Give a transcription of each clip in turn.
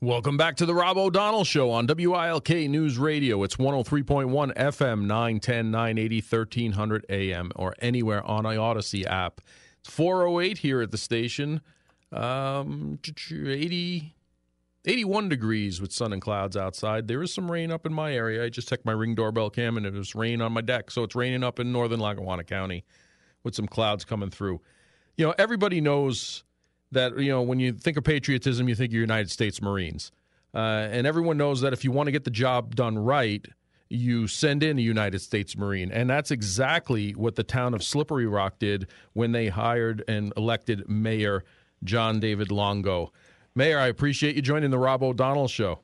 Welcome back to the Rob O'Donnell Show on WILK News Radio. It's 103.1 FM, 910, 980, 1300 AM, or anywhere on the Audacy app. It's 408 here at the station. Um, 80, 81 degrees with sun and clouds outside. There is some rain up in my area. I just checked my ring doorbell cam and it was rain on my deck. So it's raining up in northern Lackawanna County with some clouds coming through. You know, everybody knows that you know when you think of patriotism, you think of United States Marines, uh, and everyone knows that if you want to get the job done right, you send in a United States Marine, and that's exactly what the town of Slippery Rock did when they hired and elected Mayor Jondavid Longo. Mayor, I appreciate you joining the Rob O'Donnell Show.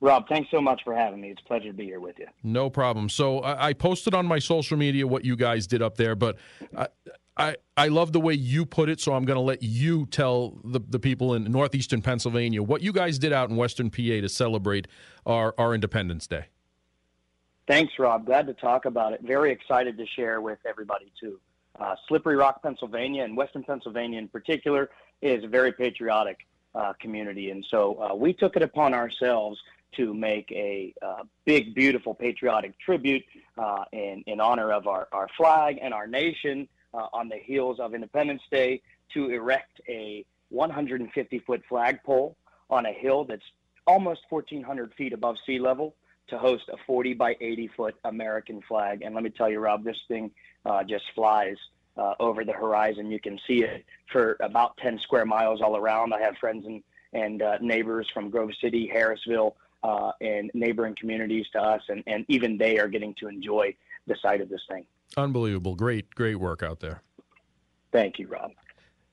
Rob, thanks so much for having me. It's a pleasure to be here with you. No problem. So I, I posted on my social media what you guys did up there, but I, I, love the way you put it, so I'm going to let you tell the, the people in northeastern Pennsylvania what you guys did out in western PA to celebrate our, our Independence Day. Thanks, Rob. Glad to talk about it. Very excited to share with everybody, too. Uh, Slippery Rock, Pennsylvania, and western Pennsylvania in particular, is a very patriotic uh, community. And so uh, we took it upon ourselves to make a uh, big, beautiful patriotic tribute uh, in, in honor of our, our flag and our nation uh, on the heels of Independence Day to erect a 150 foot flagpole on a hill that's almost 1,400 feet above sea level to host a 40 by 80 foot American flag. And let me tell you, Rob, this thing uh, just flies uh, over the horizon. You can see it for about 10 square miles all around. I have friends and, and uh, neighbors from Grove City, Harrisville, uh, and neighboring communities to us, and, and even they are getting to enjoy the sight of this thing. Unbelievable. Great, great work out there. Thank you, Rob.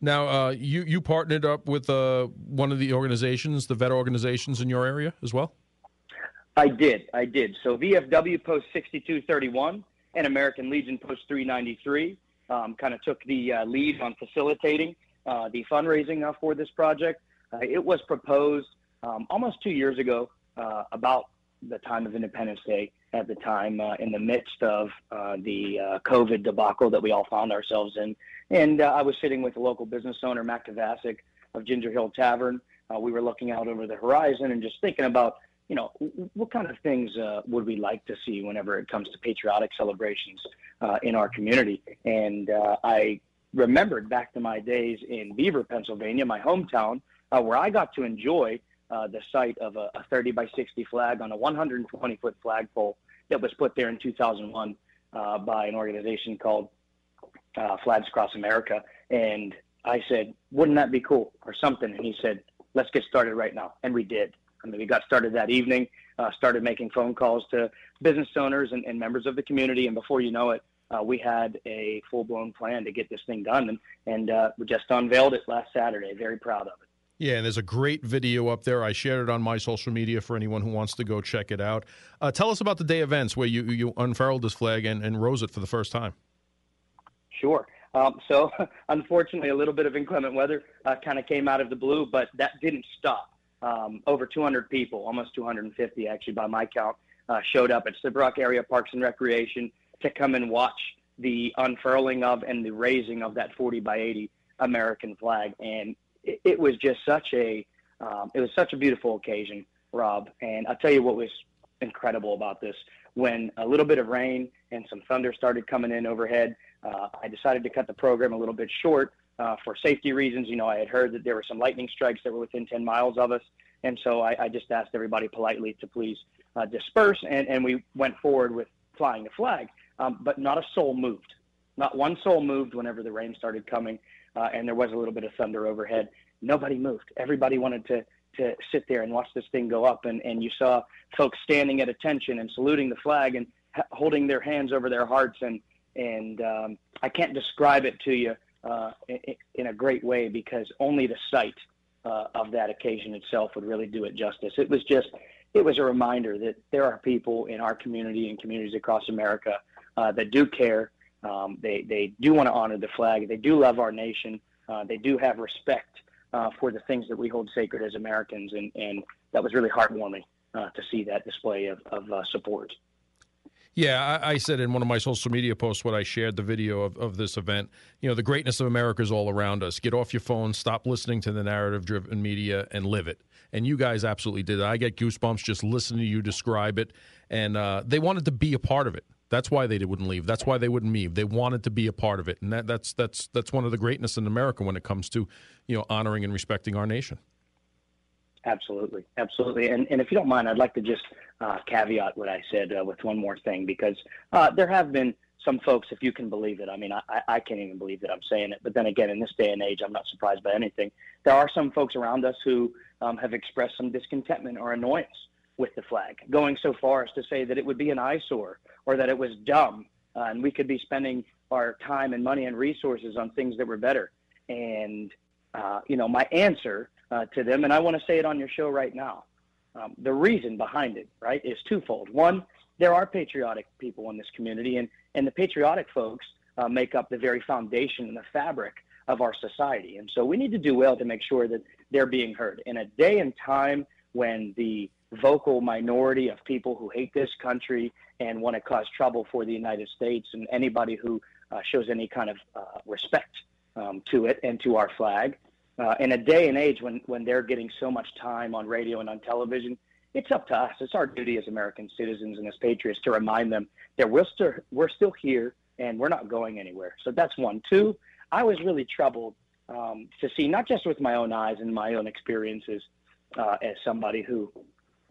Now, uh, you you partnered up with uh, one of the organizations, the vet organizations in your area as well. I did, I did. So VFW Post 6231 and American Legion Post 393 um, kind of took the uh, lead on facilitating uh, the fundraising uh, for this project. Uh, it was proposed um, almost two years ago, about the time of Independence Day, at the time uh, in the midst of uh, the uh, COVID debacle that we all found ourselves in. And uh, I was sitting with a local business owner, Matt Kavasic of Ginger Hill Tavern. Uh, we were looking out over the horizon and just thinking about, you know, what kind of things uh, would we like to see whenever it comes to patriotic celebrations in our community. And I remembered back to my days in Beaver, Pennsylvania, my hometown, where I got to enjoy – uh, the site of a, a, 30 by 60 flag on a 120 foot flagpole that was put there in 2001 uh, by an organization called uh, Flags Across America. And I said, wouldn't that be cool or something? And he said, let's get started right now. And we did. I mean, we got started that evening, uh, started making phone calls to business owners and, and members of the community. And before you know it, uh, we had a full blown plan to get this thing done. And, and uh, we just unveiled it last Saturday. Very proud of it. Yeah, and there's a great video up there. I shared it on my social media for anyone who wants to go check it out. Uh, tell us about the day events where you you unfurled this flag and, and rose it for the first time. Sure. Um, so, unfortunately, a little bit of inclement weather uh, kind of came out of the blue, but that didn't stop. Um, over 200 people, almost 250 actually by my count, uh, showed up at Slippery Rock Area Parks and Recreation to come and watch the unfurling of and the raising of that 40 by 80 American flag. And it, it was just such a um, it was such a beautiful occasion, Rob. And I'll tell you what was incredible about this. When a little bit of rain and some thunder started coming in overhead, uh, I decided to cut the program a little bit short uh, for safety reasons. You know, I had heard that there were some lightning strikes that were within 10 miles of us. And so I, I just asked everybody politely to please uh, disperse. And, and we went forward with flying the flag. Um, but not a soul moved. Not one soul moved whenever the rain started coming uh, and there was a little bit of thunder overhead. Nobody moved. Everybody wanted to to sit there and watch this thing go up, and and you saw folks standing at attention and saluting the flag and holding their hands over their hearts, and and um, I can't describe it to you uh, in, in a great way because only the sight uh, of that occasion itself would really do it justice. It was just it was a reminder that there are people in our community and communities across America uh, that do care um, they they do want to honor the flag. They do love our nation. Uh, they do have respect uh, for the things that we hold sacred as Americans, and and that was really heartwarming uh, to see that display of of uh, support. Yeah, I, I, said in one of my social media posts when I shared the video of, of this event, you know, the greatness of America is all around us. Get off your phone, stop listening to the narrative driven media, and live it. and you guys absolutely did. I get goosebumps just listening to you describe it, and uh, they wanted to be a part of it. That's why they wouldn't leave. That's why they wouldn't leave. They wanted to be a part of it, and that, that's that's that's one of the greatness in America when it comes to you know honoring and respecting our nation. Absolutely, absolutely. And and if you don't mind, I'd like to just uh, caveat what I said uh, with one more thing because uh, there have been some folks, if you can believe it. I mean, I, I can't even believe that I'm saying it. But then again, in this day and age, I'm not surprised by anything. There are some folks around us who um, have expressed some discontentment or annoyance with the flag, going so far as to say that it would be an eyesore or that it was dumb uh, and we could be spending our time and money and resources on things that were better. And, uh, you know, my answer uh, to them, and I want to say it on your show right now, um, the reason behind it, right, is twofold. One, there are patriotic people in this community, and, and the patriotic folks uh, make up the very foundation and the fabric of our society. And so we need to do well to make sure that they're being heard. In a day and time when the vocal minority of people who hate this country and want to cause trouble for the United States and anybody who uh, shows any kind of uh, respect um, to it and to our flag. Uh, in a day and age when, when they're getting so much time on radio and on television, it's up to us. It's our duty as American citizens and as patriots to remind them that we're still, we're still here and we're not going anywhere. So that's one. Two, I was really troubled um, to see, not just with my own eyes and my own experiences uh, as somebody who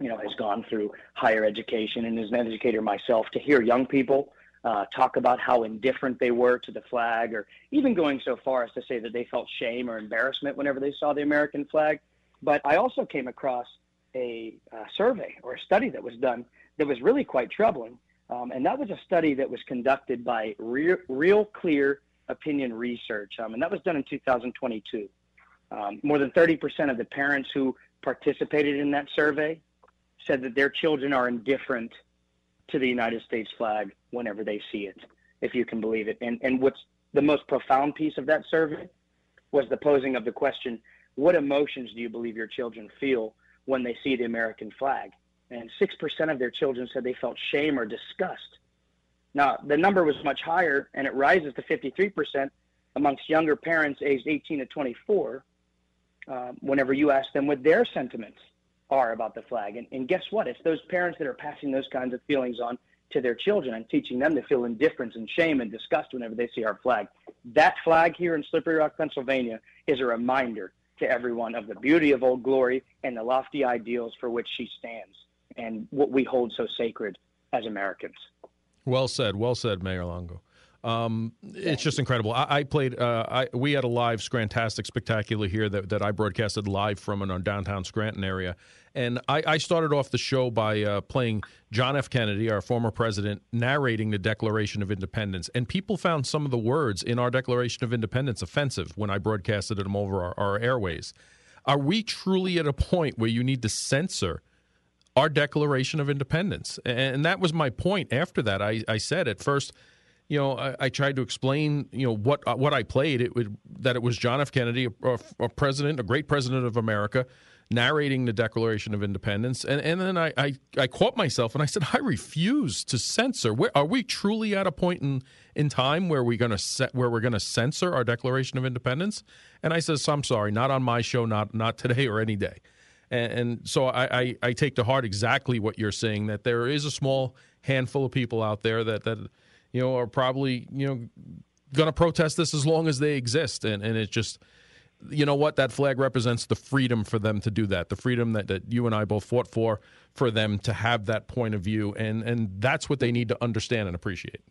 you know, has gone through higher education and is an educator myself, to hear young people uh, talk about how indifferent they were to the flag, or even going so far as to say that they felt shame or embarrassment whenever they saw the American flag. But I also came across a, a survey or a study that was done that was really quite troubling. Um, and that was a study that was conducted by Real, Real Clear Opinion Research. Um, and that was done in 2022. Um, more than 30% of the parents who participated in that survey said that their children are indifferent to the United States flag whenever they see it, if you can believe it. And, and what's the most profound piece of that survey was the posing of the question what emotions do you believe your children feel when they see the American flag? And 6% of their children said they felt shame or disgust. Now, the number was much higher, and it rises to 53% amongst younger parents aged 18 to 24 uh, whenever you ask them what their sentiments are about the flag. And, and guess what? It's those parents that are passing those kinds of feelings on to their children and teaching them to feel indifference and shame and disgust whenever they see our flag. That flag here in Slippery Rock, Pennsylvania is a reminder to everyone of the beauty of Old Glory and the lofty ideals for which she stands and what we hold so sacred as Americans. Well said. Well said, Mayor Longo. Um, it's just incredible. I, I played. Uh, I, we had a live Scrantastic Spectacular here that, that I broadcasted live from in our downtown Scranton area, and I, I started off the show by uh, playing John F. Kennedy, our former president, narrating the Declaration of Independence, and people found some of the words in our Declaration of Independence offensive when I broadcasted them over our, our airways. Are we truly at a point where you need to censor? Our Declaration of Independence. And that was my point after that. I, I said at first, you know, I, I, tried to explain, you know, what uh, what I played. It would that it was John F. Kennedy, a, a, president, a great president of America, narrating the Declaration of Independence, and and then I, I, I caught myself and I said I refuse to censor. Where, are we truly at a point in in time where we're to set where we're to censor our Declaration of Independence? And I says, I'm sorry, not on my show, not not today or any day. And, and so I, I I take to heart exactly what you're saying that there is a small handful of people out there that that you know, are probably, you know, going to protest this as long as they exist. And, and it's just, you know what? That flag represents the freedom for them to do that, the freedom that, that you and I both fought for, for them to have that point of view. And, and that's what they need to understand and appreciate.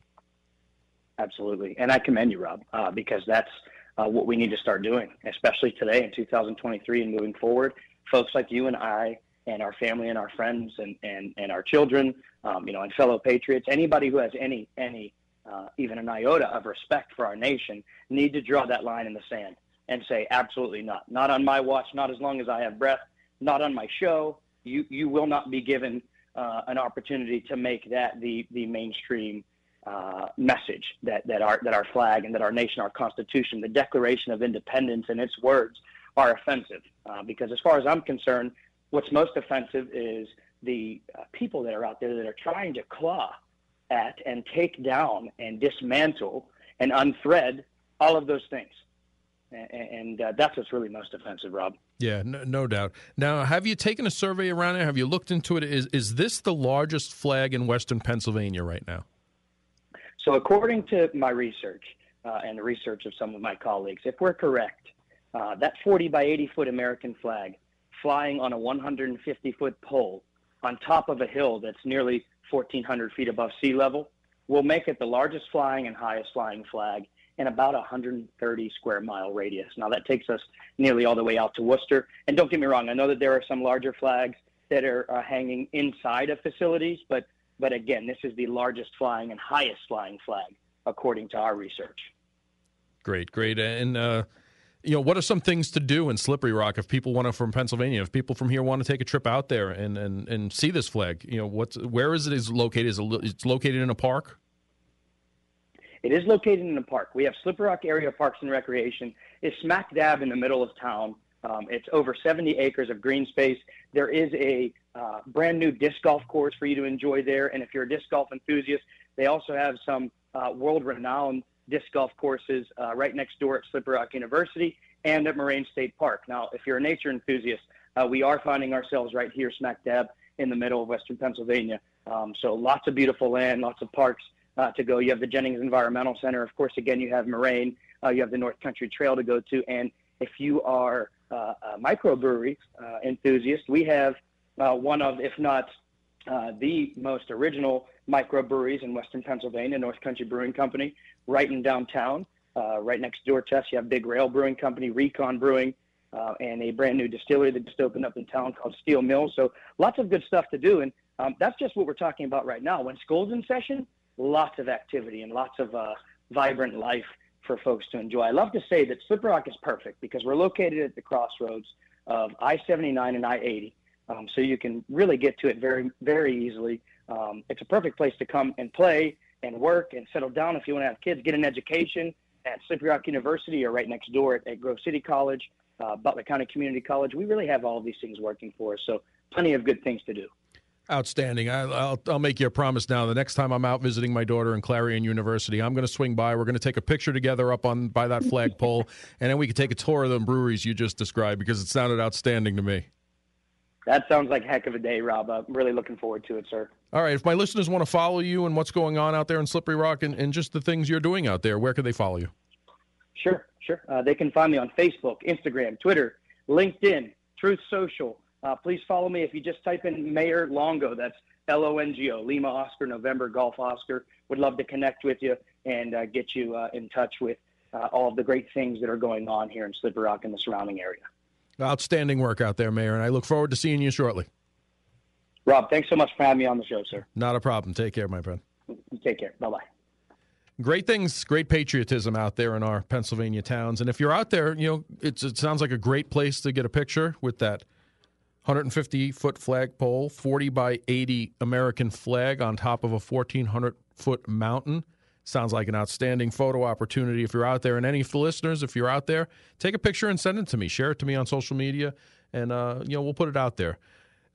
Absolutely. And I commend you, Rob, uh, because that's uh, what we need to start doing, especially today in 2023 and moving forward. Folks like you and I and our family and our friends and, and, and our children, um, you know, and fellow patriots, anybody who has any, any uh, even an iota of respect for our nation need to draw that line in the sand and say, absolutely not. Not on my watch, not as long as I have breath, not on my show. You, you will not be given uh, an opportunity to make that the, the mainstream uh, message that, that, our, that our flag and that our nation, our Constitution, the Declaration of Independence and its words are offensive. Uh, because as far as I'm concerned, what's most offensive is the uh, people that are out there that are trying to claw at and take down and dismantle and unthread all of those things. And, and uh, that's what's really most offensive, Rob. Yeah, no, no, doubt. Now, have you taken a survey around it? Have you looked into it? Is is this the largest flag in Western Pennsylvania right now? So, according to my research uh, and the research of some of my colleagues, if we're correct, uh, that 40 by 80 foot American flag flying on a 150 foot pole on top of a hill that's nearly 1,400 feet above sea level will make it the largest flying and highest flying flag in about 130 square mile radius. Now that takes us nearly all the way out to Worcester. And don't get me wrong, I know that there are some larger flags that are uh, hanging inside of facilities, but but again, this is the largest flying and highest flying flag according to our research. Great, great, and. Uh you know, what are some things to do in Slippery Rock if people want to from Pennsylvania, if people from here want to take a trip out there and and, and see this flag? You know, what's where is it is located? Is it, it's located in a park? It is located in a park. We have Slippery Rock Area Parks and Recreation. It's smack dab in the middle of town. Um, it's over 70 acres of green space. There is a uh, brand new disc golf course for you to enjoy there. And if you're a disc golf enthusiast, they also have some uh, world renowned disc golf courses uh, right next door at Slippery Rock University and at Moraine State Park. Now, if you're a nature enthusiast, uh, we are finding ourselves right here, smack dab in the middle of Western Pennsylvania. Um, so lots of beautiful land, lots of parks uh, to go. You have the Jennings Environmental Center. Of course, again, you have Moraine. Uh, you have the North Country Trail to go to. And if you are uh, a microbrewery uh, enthusiast, we have uh, one of, if not the most original microbreweries in Western Pennsylvania, North Country Brewing Company, right in downtown. right next door to us, you have Big Rail Brewing Company, Recon Brewing, and a brand new distillery that just opened up in town called Steel Mill. So lots of good stuff to do. And um, that's just what we're talking about right now. When school's in session, lots of activity and lots of uh, vibrant life for folks to enjoy. I love to say that Slippery Rock is perfect because we're located at the crossroads of I-79 and I-80, um, so you can really get to it very, very easily. Um, it's a perfect place to come and play and work and settle down if you want to have kids, get an education at Slippery Rock University or right next door at, at Grove City College, uh, Butler County Community College. We really have all of these things working for us, so plenty of good things to do. Outstanding. I, will I'll make you a promise now. The next time I'm out visiting my daughter in Clarion University, I'm going to swing by. We're going to take a picture together up on by that flagpole, and then we can take a tour of the breweries you just described because it sounded outstanding to me. That sounds like a heck of a day, Rob. I'm really looking forward to it, sir. All right. If my listeners want to follow you and what's going on out there in Slippery Rock and, and just the things you're doing out there, where can they follow you? Sure, sure. Uh, they can find me on Facebook, Instagram, Twitter, LinkedIn, Truth Social. Uh, please follow me if you just type in Mayor Longo. That's L O N G O, Lima Oscar, November Golf Oscar. Would love to connect with you and uh, get you uh, in touch with uh, all of the great things that are going on here in Slippery Rock and the surrounding area. Outstanding work out there, Mayor, and I look forward to seeing you shortly. Rob, thanks so much for having me on the show, sir. Not a problem. Take care, my friend. Take care. Bye bye. Great things, great patriotism out there in our Pennsylvania towns. And if you're out there, you know, it sounds like a great place to get a picture with that 150 foot flagpole, 40 by 80 American flag on top of a 1,400 foot mountain. Sounds like an outstanding photo opportunity. If you're out there, and any listeners, if you're out there, take a picture and send it to me. Share it to me on social media, and uh, you know we'll put it out there.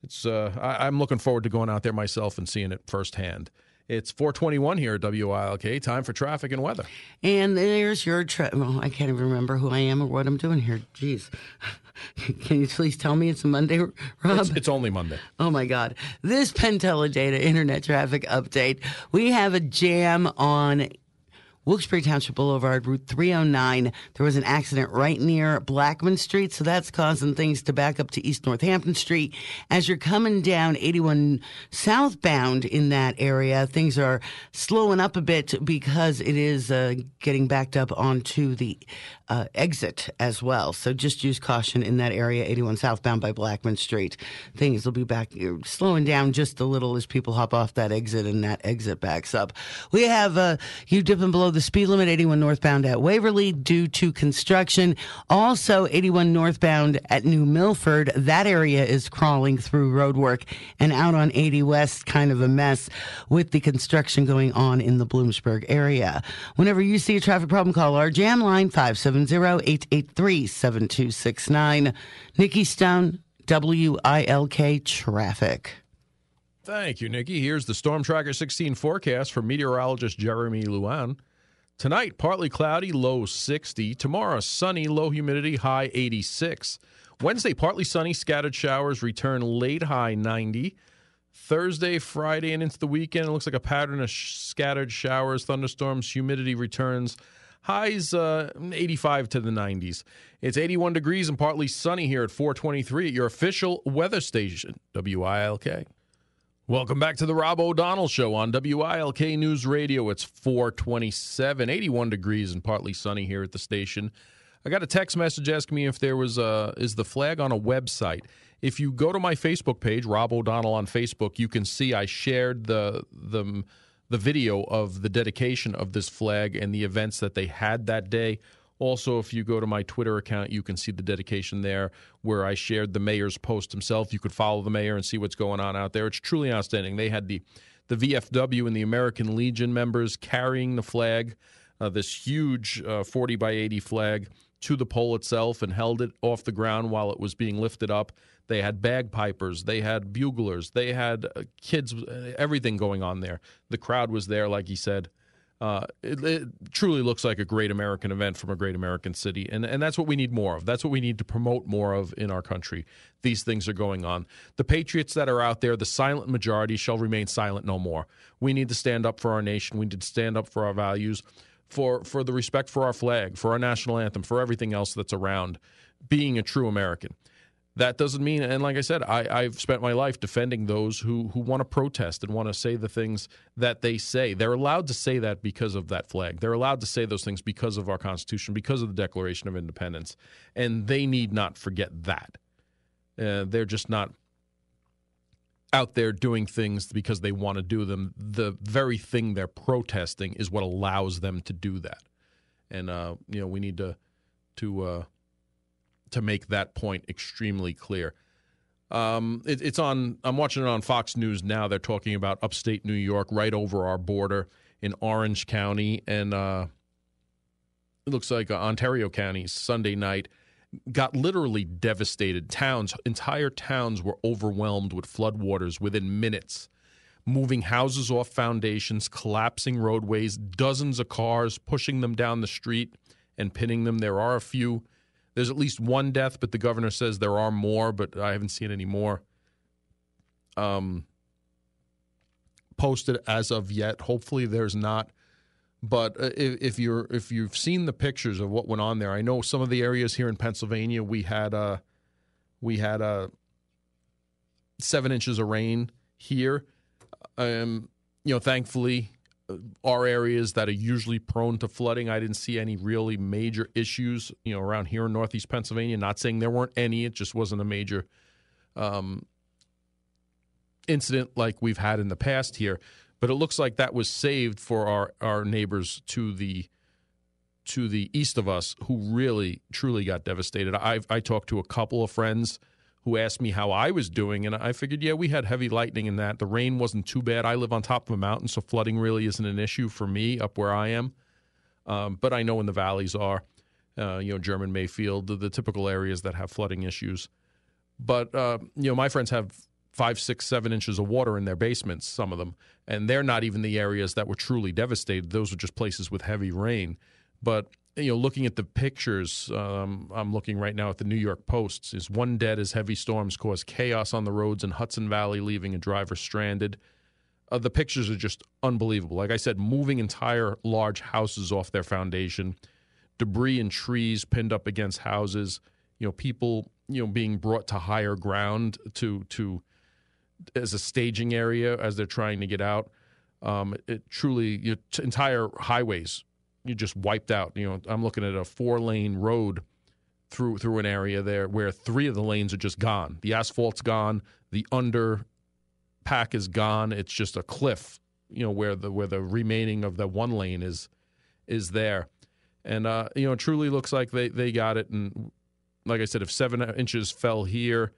It's uh, I, I'm looking forward to going out there myself and seeing it firsthand. It's 421 here at WILK. Time for traffic and weather. And there's your tra- well, I can't even remember who I am or what I'm doing here. Jeez. Can you please tell me it's a Monday, Rob? It's, it's only Monday. Oh my God. This PenTeleData internet traffic update. We have a jam on Wilkes-Barre Township Boulevard, Route 309. There was an accident right near Blackman Street, so that's causing things to back up to East Northampton Street. As you're coming down 81 southbound in that area, things are slowing up a bit because it is uh, getting backed up onto the uh, exit as well. So just use caution in that area, 81 southbound by Blackman Street. Things will be back, uh, slowing down just a little as people hop off that exit and that exit backs up. We have uh, you dipping below the speed limit, 81 northbound at Waverly due to construction. Also, 81 northbound at New Milford. That area is crawling through road work and out on 80 West, kind of a mess with the construction going on in the Bloomsburg area. Whenever you see a traffic problem, call our jam line 570 883 7269. Nikki Stone, WILK Traffic. Thank you, Nikki. Here's the Storm Tracker 16 forecast from meteorologist Jeremy Luan. Tonight, partly cloudy, low 60. Tomorrow, sunny, low humidity, high 86. Wednesday, partly sunny, scattered showers, return late high 90. Thursday, Friday, and into the weekend, it looks like a pattern of sh- scattered showers, thunderstorms, humidity returns. Highs uh, 85 to the 90s. It's 81 degrees and partly sunny here at 423 at your official weather station, WILK. Welcome back to the Rob O'Donnell Show on WILK News Radio. It's 427, 81 degrees and partly sunny here at the station. I got a text message asking me if there was a is the flag on a website. If you go to my Facebook page, Rob O'Donnell on Facebook, you can see I shared the the the video of the dedication of this flag and the events that they had that day. Also, if you go to my Twitter account, you can see the dedication there where I shared the mayor's post himself. You could follow the mayor and see what's going on out there. It's truly outstanding. They had the the VFW and the American Legion members carrying the flag, uh, this huge uh, 40 by 80 flag to the pole itself and held it off the ground while it was being lifted up. They had bagpipers, they had buglers, they had uh, kids, uh, everything going on there. The crowd was there, like he said. Uh, it, it, truly looks like a great American event from a great American city, and and that's what we need more of. That's what we need to promote more of in our country. These things are going on. The patriots that are out there, the silent majority, shall remain silent no more. We need to stand up for our nation. We need to stand up for our values for for the respect for our flag, for our national anthem, for everything else that's around being a true American. That doesn't mean, and like I said, I, I've spent my life defending those who who want to protest and want to say the things that they say. They're allowed to say that because of that flag. They're allowed to say those things because of our Constitution, because of the Declaration of Independence, and they need not forget that. Uh, they're just not out there doing things because they want to do them. The very thing they're protesting is what allows them to do that. And uh, you know, we need to to uh, to make that point extremely clear. Um, it, it's on. I'm watching it on Fox News now. They're talking about upstate New York, right over our border in Orange County, and uh, it looks like uh, Ontario County Sunday night got literally devastated. Towns, entire towns were overwhelmed with floodwaters within minutes, moving houses off foundations, collapsing roadways, dozens of cars pushing them down the street and pinning them. There are a few. There's at least one death, but the governor says there are more, but I haven't seen any more. Um, posted as of yet. Hopefully, there's not. But uh, if, if, you're if you've seen the pictures of what went on there, I know some of the areas here in Pennsylvania we had uh, we had uh, seven inches of rain here. Um, you know, thankfully, our areas that are usually prone to flooding, I didn't see any really major issues. You know, around here in Northeast Pennsylvania. Not saying there weren't any; it just wasn't a major um, incident like we've had in the past here. But it looks like that was saved for our, our neighbors to the to the east of us who really truly got devastated. I I talked to a couple of friends who asked me how I was doing, and I figured, yeah, we had heavy lightning in that. The rain wasn't too bad. I live on top of a mountain, so flooding really isn't an issue for me up where I am. Um, but I know when the valleys are, uh, you know, Jermyn Mayfield, the, the, typical areas that have flooding issues. But uh, you know, my friends have five, six, seven inches of water in their basements, some of them. And they're not even the areas that were truly devastated. Those are just places with heavy rain. But, you know, looking at the pictures, um, I'm looking right now at the New York Post, is one dead as heavy storms cause chaos on the roads in Hudson Valley, leaving a driver stranded. Uh, the pictures are just unbelievable. Like I said, moving entire large houses off their foundation, debris and trees pinned up against houses, you know, people, you know, being brought to higher ground to, to, as a staging area as they're trying to get out. Um, it truly your t- entire highways you just wiped out. You know, I'm looking at a four lane road through through an area there where three of the lanes are just gone. The asphalt's gone. The under pack is gone. It's just a cliff. You know where the where the remaining of the one lane is is there, and uh, you know it truly looks like they they got it. And like I said, if seven inches fell here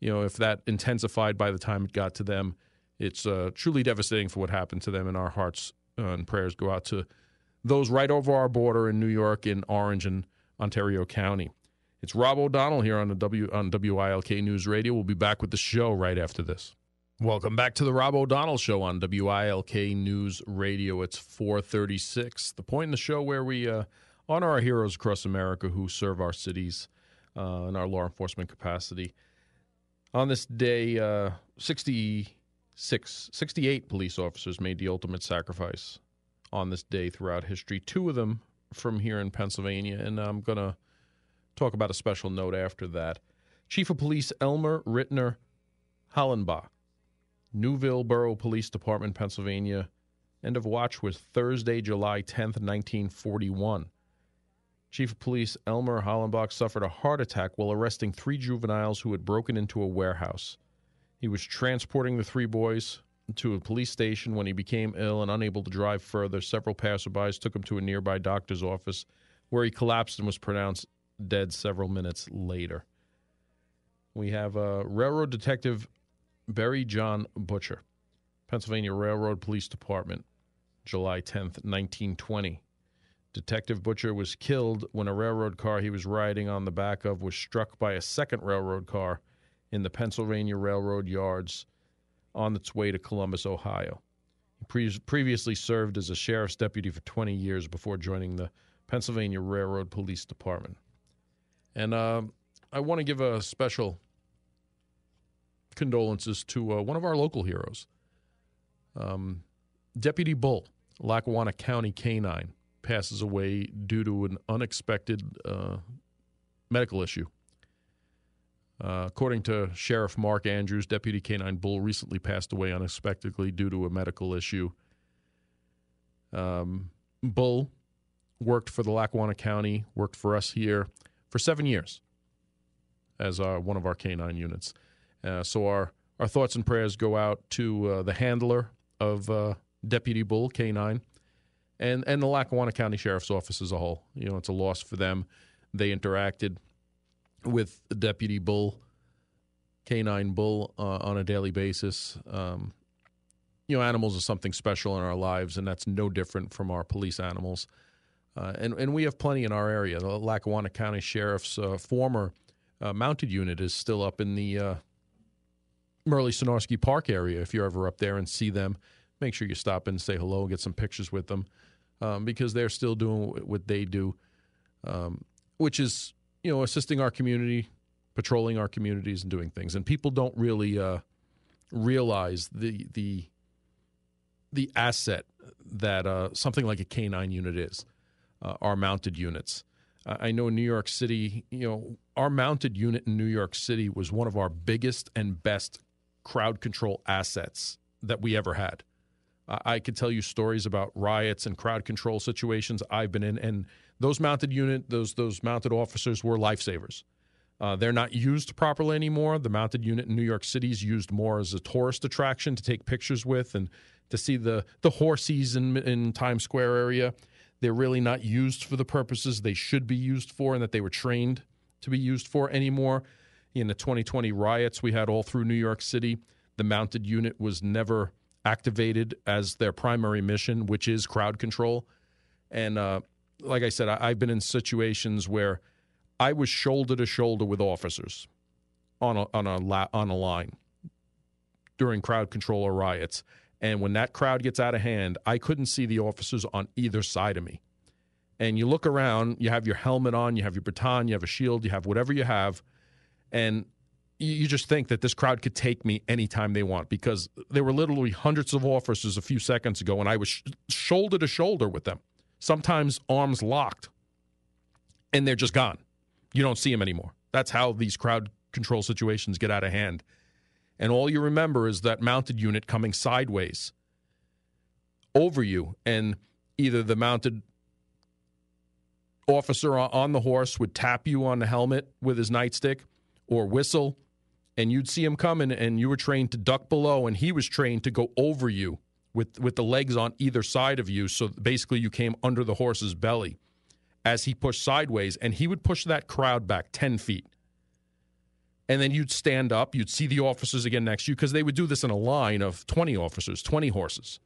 you know, if that intensified by the time it got to them, it's uh, truly devastating for what happened to them. And our hearts uh, and prayers go out to those right over our border in New York, in Orange and Ontario County. It's Rob O'Donnell here on the W on WILK News Radio. We'll be back with the show right after this. Welcome back to the Rob O'Donnell Show on WILK News Radio. It's 436, the point in the show where we uh, honor our heroes across America who serve our cities uh, in our law enforcement capacity. On this day, uh, 66, 68 police officers made the ultimate sacrifice on this day throughout history. Two of them from here in Pennsylvania, and I'm going to talk about a special note after that. Chief of Police Elmer Rittner Hollenbach, Newville Borough Police Department, Pennsylvania. End of watch was Thursday, July 10th, 1941. Chief of Police Elmer Hollenbach suffered a heart attack while arresting three juveniles who had broken into a warehouse. He was transporting the three boys to a police station when he became ill and unable to drive further. Several passerbys took him to a nearby doctor's office where he collapsed and was pronounced dead several minutes later. We have uh, Railroad Detective Barry John Butcher, Pennsylvania Railroad Police Department, July 10th, 1920. Detective Butcher was killed when a railroad car he was riding on the back of was struck by a second railroad car in the Pennsylvania Railroad yards on its way to Columbus, Ohio. He pre- previously served as a sheriff's deputy for 20 years before joining the Pennsylvania Railroad Police Department. And uh, I want to give a special condolences to uh, one of our local heroes, um, Deputy Bull, Lackawanna County Canine passes away due to an unexpected uh, medical issue. Uh, according to Sheriff Mark Andrews, Deputy K9 Bull recently passed away unexpectedly due to a medical issue. Um, Bull worked for the Lackawanna County, worked for us here for seven years as our, one of our K9 units. Uh, so our, our thoughts and prayers go out to uh, the handler of uh, Deputy Bull Canine and and the Lackawanna County Sheriff's Office as a whole. You know, it's a loss for them. They interacted with Deputy Bull, Canine Bull, uh, on a daily basis. Um, you know, animals are something special in our lives, and that's no different from our police animals. Uh, and and we have plenty in our area. The Lackawanna County Sheriff's uh, former uh, mounted unit is still up in the uh, Merli-Sarnoski Park area. If you're ever up there and see them, make sure you stop and say hello, and get some pictures with them um, because they're still doing what they do, um, which is you know assisting our community, patrolling our communities, and doing things. And people don't really uh, realize the the the asset that uh, something like a canine unit is. Uh, our mounted units. I know in New York City, you know, our mounted unit in New York City was one of our biggest and best crowd control assets that we ever had. I could tell you stories about riots and crowd control situations I've been in, and those mounted unit, those those mounted officers were lifesavers. Uh, they're not used properly anymore. The mounted unit in New York City is used more as a tourist attraction to take pictures with and to see the the horses in, in Times Square area. They're really not used for the purposes they should be used for, and that they were trained to be used for anymore. In the 2020 riots we had all through New York City, the mounted unit was never activated as their primary mission, which is crowd control. And uh, like I said, I, have been in situations where I was shoulder to shoulder with officers on a on a on a line during crowd control or riots. And when that crowd gets out of hand, I couldn't see the officers on either side of me. And you look around, you have your helmet on, you have your baton, you have a shield, you have whatever you have, and you just think that this crowd could take me anytime they want because there were literally hundreds of officers a few seconds ago, and I was sh- shoulder to shoulder with them, sometimes arms locked, and they're just gone. You don't see them anymore. That's how these crowd control situations get out of hand. And all you remember is that mounted unit coming sideways over you, and either the mounted officer on the horse would tap you on the helmet with his nightstick or whistle and you'd see him coming and you were trained to duck below and he was trained to go over you with with the legs on either side of you so basically you came under the horse's belly as he pushed sideways and he would push that crowd back 10 feet. And then you'd stand up you'd see the officers again next to you because they would do this in a line of 20 officers 20 horses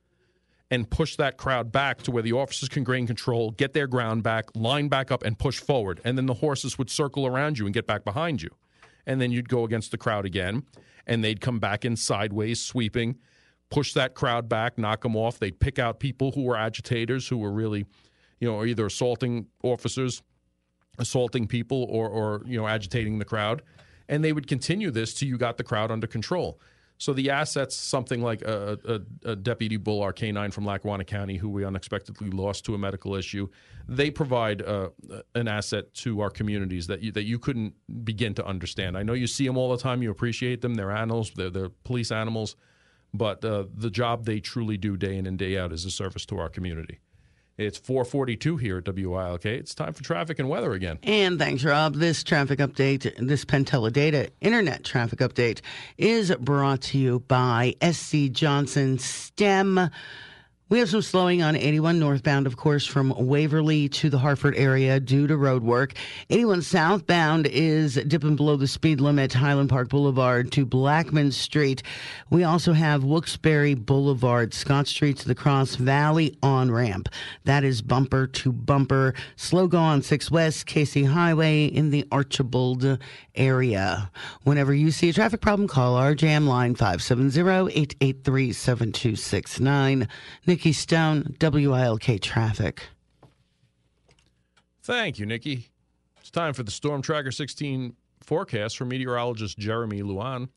and push that crowd back to where the officers can gain control get their ground back line back up and push forward. And then the horses would circle around you and get back behind you. And then you'd go against the crowd again, and they'd come back in sideways, sweeping, push that crowd back, knock them off. They'd pick out people who were agitators, who were really, you know, either assaulting officers assaulting people or, or you know agitating the crowd, and they would continue this till you got the crowd under control. So the assets, something like a, a, a Deputy Bull R K9 from Lackawanna County, who we unexpectedly lost to a medical issue, they provide uh, an asset to our communities that you, that you couldn't begin to understand. I know you see them all the time, you appreciate them. They're animals, they're, they're police animals, but uh, the job they truly do day in and day out is a service to our community. It's 442 here at WILK. It's time for traffic and weather again. And thanks, Rob. This traffic update, this PenTeleData Internet traffic update is brought to you by SC Johnson STEM. We have some slowing on 81 northbound, of course, from Waverly to the Hartford area due to road work. 81 southbound is dipping below the speed limit, Highland Park Boulevard to Blackman Street. We also have Wilkes-Barre Boulevard, Scott Street to the Cross Valley on ramp. That is bumper to bumper. Slow go on 6 West, Casey Highway in the Archibald area. Whenever you see a traffic problem, call our jam line 570-883-7269. Nikki Stone, WILK Traffic. Thank you, Nikki. It's time for the Storm Tracker 16 forecast from meteorologist Jeremy Luan.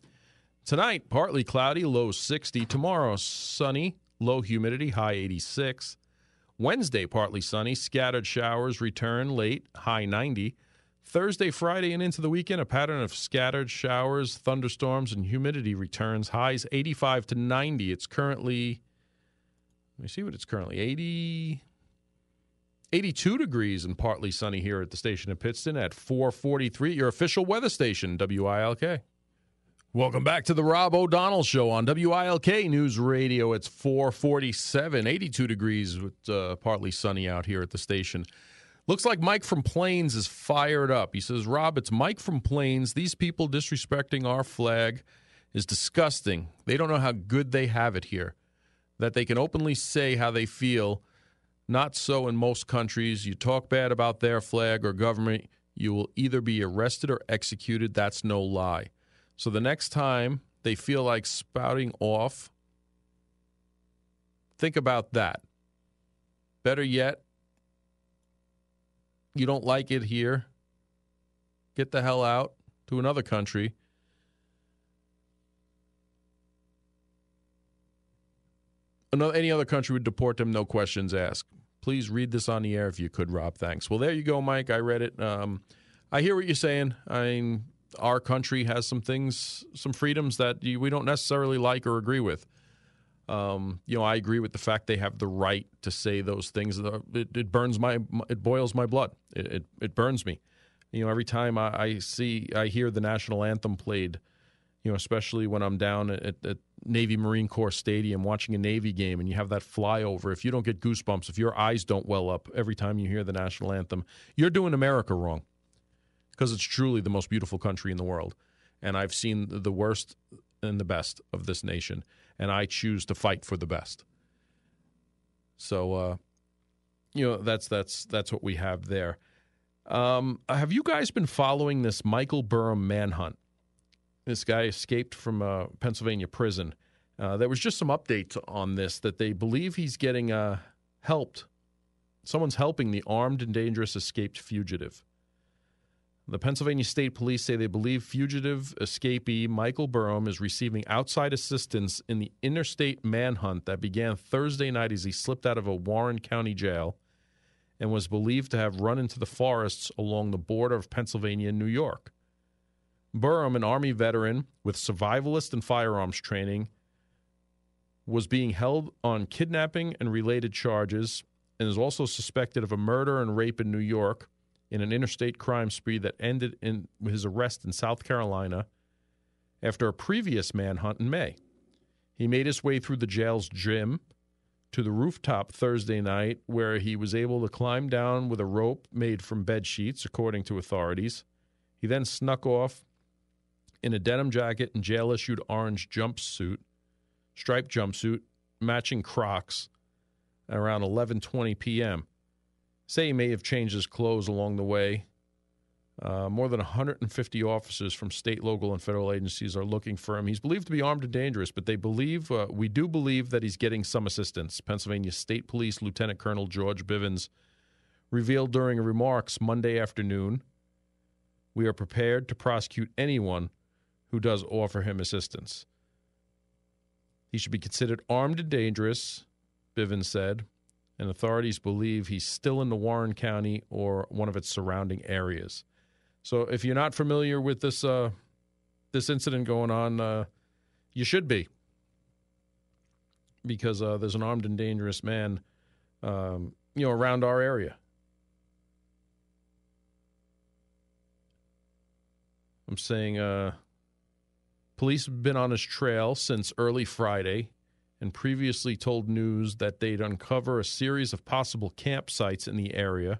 Tonight, partly cloudy, low 60. Tomorrow, sunny, low humidity, high 86. Wednesday, partly sunny, scattered showers return late, high 90. Thursday, Friday, and into the weekend, a pattern of scattered showers, thunderstorms, and humidity returns. Highs 85 to 90. It's currently, me see what it's currently 80, 82 degrees and partly sunny here at the station in Pittston at 443, your official weather station, WILK. Welcome back to the Rob O'Donnell Show on WILK News Radio. It's 447, 82 degrees with uh, partly sunny out here at the station. Looks like Mike from Plains is fired up. He says, Rob, it's Mike from Plains. These people disrespecting our flag is disgusting. They don't know how good they have it here, that they can openly say how they feel. Not so in most countries. You talk bad about their flag or government, you will either be arrested or executed. That's no lie. So the next time they feel like spouting off, think about that. Better yet, you don't like it here, get the hell out to another country. Any other country would deport them, no questions asked. Please read this on the air if you could, Rob. Thanks. Well, there you go, Mike. I read it. Um, I hear what you're saying. I mean, our country has some things, some freedoms that we don't necessarily like or agree with. Um, you know, I agree with the fact they have the right to say those things. It, it burns my, it boils my blood. It, it, it burns me. You know, every time I, I, see, I hear the national anthem played. You know, especially when I'm down at, at Navy Marine Corps Stadium watching a Navy game, and you have that flyover. If you don't get goosebumps, if your eyes don't well up every time you hear the national anthem, you're doing America wrong because it's truly the most beautiful country in the world. And I've seen the worst and the best of this nation, and I choose to fight for the best. So, uh, you know, that's that's that's what we have there. Um, have you guys been following this Michael Burham manhunt? This guy escaped from a Pennsylvania prison. Uh, there was just some updates on this that they believe he's getting uh, helped. Someone's helping the armed and dangerous escaped fugitive. The Pennsylvania State Police say they believe fugitive escapee Michael Burham is receiving outside assistance in the interstate manhunt that began Thursday night as he slipped out of a Warren County jail and was believed to have run into the forests along the border of Pennsylvania and New York. Burham, an Army veteran with survivalist and firearms training, was being held on kidnapping and related charges and is also suspected of a murder and rape in New York in an interstate crime spree that ended in his arrest in South Carolina after a previous manhunt in May. He made his way through the jail's gym to the rooftop Thursday night, where he was able to climb down with a rope made from bed sheets, according to authorities. He then snuck off in a denim jacket and jail issued orange jumpsuit, striped jumpsuit, matching Crocs, around 11:20 p.m say he may have changed his clothes along the way. Uh, more than 150 officers from state, local, and federal agencies are looking for him. He's believed to be armed and dangerous, but they believe, uh, we do believe that he's getting some assistance. Pennsylvania State Police Lieutenant Colonel George Bivens revealed during remarks Monday afternoon. We are prepared to prosecute anyone who does offer him assistance. He should be considered armed and dangerous, Bivens said, and authorities believe he's still in the Warren County or one of its surrounding areas. So if you're not familiar with this uh, this incident going on, uh, you should be, because uh, there's an armed and dangerous man, um, you know, around our area. I'm saying uh, police have been on his trail since early Friday and previously told news that they'd uncover a series of possible campsites in the area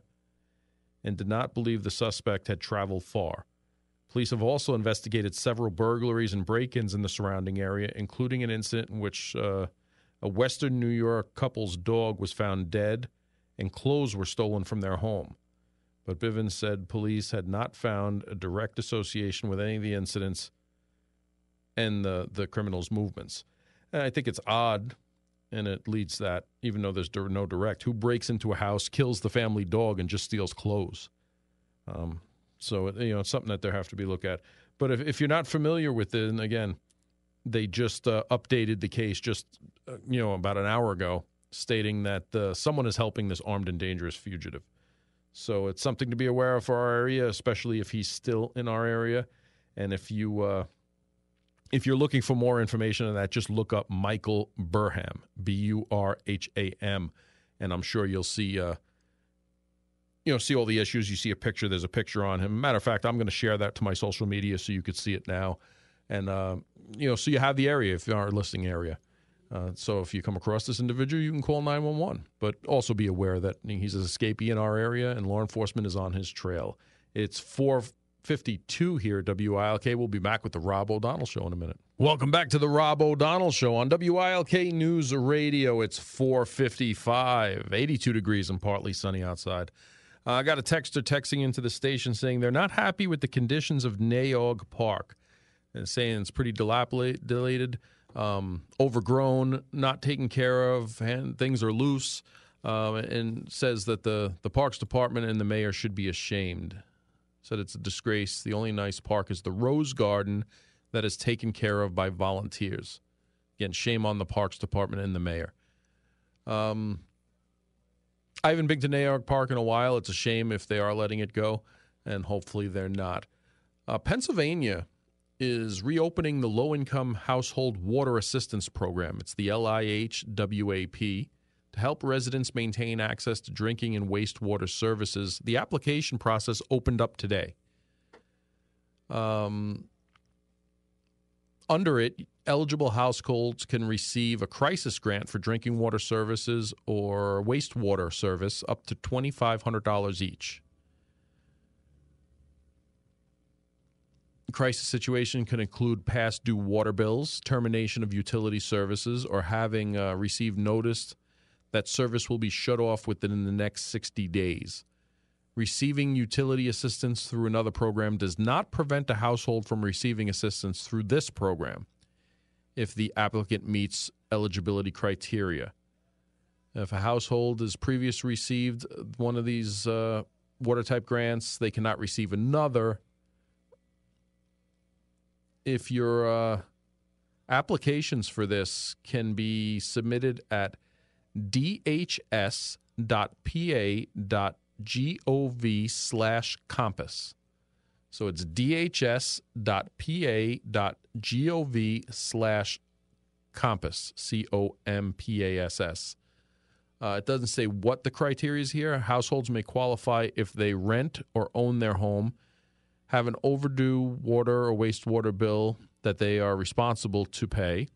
and did not believe the suspect had traveled far. Police have also investigated several burglaries and break ins in the surrounding area, including an incident in which uh, a Western New York couple's dog was found dead and clothes were stolen from their home. But Bivens said police had not found a direct association with any of the incidents and the, the criminals' movements. And I think it's odd, and it leads that, even though there's no direct, who breaks into a house, kills the family dog, and just steals clothes. Um, so, you know, it's something that there have to be looked at. But if, if you're not familiar with it, and again, they just uh, updated the case just, uh, you know, about an hour ago, stating that uh, someone is helping this armed and dangerous fugitive. So it's something to be aware of for our area, especially if he's still in our area. And if you uh, if you're looking for more information on that, just look up Michael Burham, B U R H A M, and I'm sure you'll see. Uh, you know, see all the issues. You see a picture. There's a picture on him. Matter of fact, I'm going to share that to my social media so you could see it now, and uh, you know, so you have the area if you are listing area. Uh, so if you come across this individual, you can call 911. But also be aware that he's an escapee in our area, and law enforcement is on his trail. It's four 52 here at WILK. We'll be back with the Rob O'Donnell Show in a minute. Welcome back to the Rob O'Donnell Show on WILK News Radio. It's 455, 82 degrees and partly sunny outside. Uh, I got a texter texting into the station saying they're not happy with the conditions of Nay Aug Park and saying it's pretty dilapidated, um, overgrown, not taken care of, and things are loose. Uh, and says that the, the Parks Department and the mayor should be ashamed said it's a disgrace. The only nice park is the Rose Garden that is taken care of by volunteers. Again, shame on the Parks Department and the mayor. Um, I haven't been to Nay Aug Park in a while. It's a shame if they are letting it go, and hopefully they're not. Uh, Pennsylvania is reopening the Low Income Household Water Assistance Program. It's the LIHWAP to help residents maintain access to drinking and wastewater services. The application process opened up today. Um, under it, eligible households can receive a crisis grant for drinking water services or wastewater service up to $2,500 each. crisis situation can include past due water bills, termination of utility services, or having uh, received notice that service will be shut off within the next 60 days. Receiving utility assistance through another program does not prevent a household from receiving assistance through this program if the applicant meets eligibility criteria. If a household has previously received one of these uh, water type grants, they cannot receive another. If your uh, applications for this can be submitted at dhs.pa.gov slash compass. So it's dhs.pa.gov slash compass, C O M P A S S. Uh, it doesn't say what the criteria is here. Households may qualify if they rent or own their home, have an overdue water or wastewater bill that they are responsible to pay,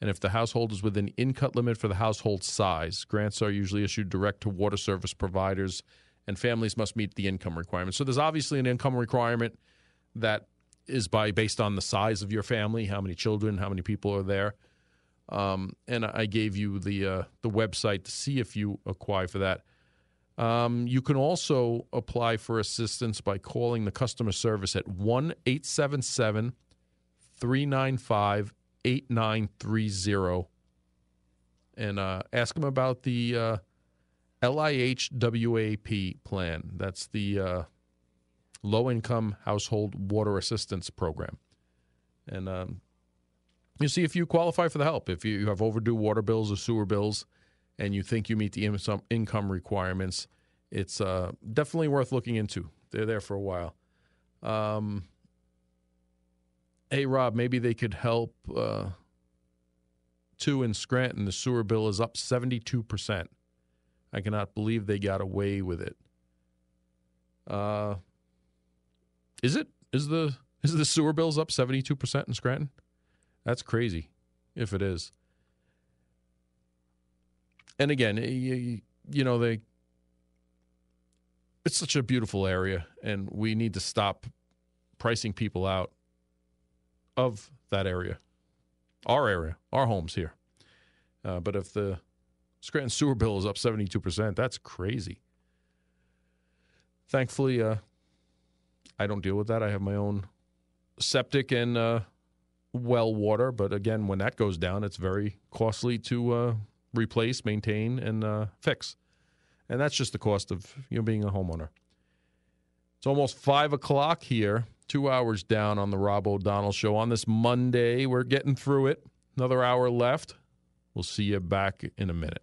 and if the household is within in-cut limit for the household size, grants are usually issued direct to water service providers, and families must meet the income requirement. So there's obviously an income requirement that is by based on the size of your family, how many children, how many people are there. Um, and I gave you the uh, the website to see if you apply for that. Um, you can also apply for assistance by calling the customer service at 1 877 395 8930 and uh, ask them about the uh, LIHWAP plan. That's the uh, Low Income Household Water Assistance Program. And um, you see if you qualify for the help. If you have overdue water bills or sewer bills and you think you meet the income requirements, it's uh, definitely worth looking into. They're there for a while. Um, hey, Rob, maybe they could help. Uh, two in Scranton, the sewer bill is up 72%. I cannot believe they got away with it. Uh, is it? Is the is the sewer bills up 72% in Scranton? That's crazy if it is. And again, you, you know, they it's such a beautiful area and we need to stop pricing people out of that area. Our area, our homes here. Uh, but if the Scranton sewer bill is up 72%, that's crazy. Thankfully, uh, I don't deal with that. I have my own septic and uh, well water. But again, when that goes down, it's very costly to uh, replace, maintain, and uh, fix. And that's just the cost of you know being a homeowner. It's almost five o'clock here, two hours down on the Rob O'Donnell show on this Monday. We're getting through it. Another hour left. We'll see you back in a minute.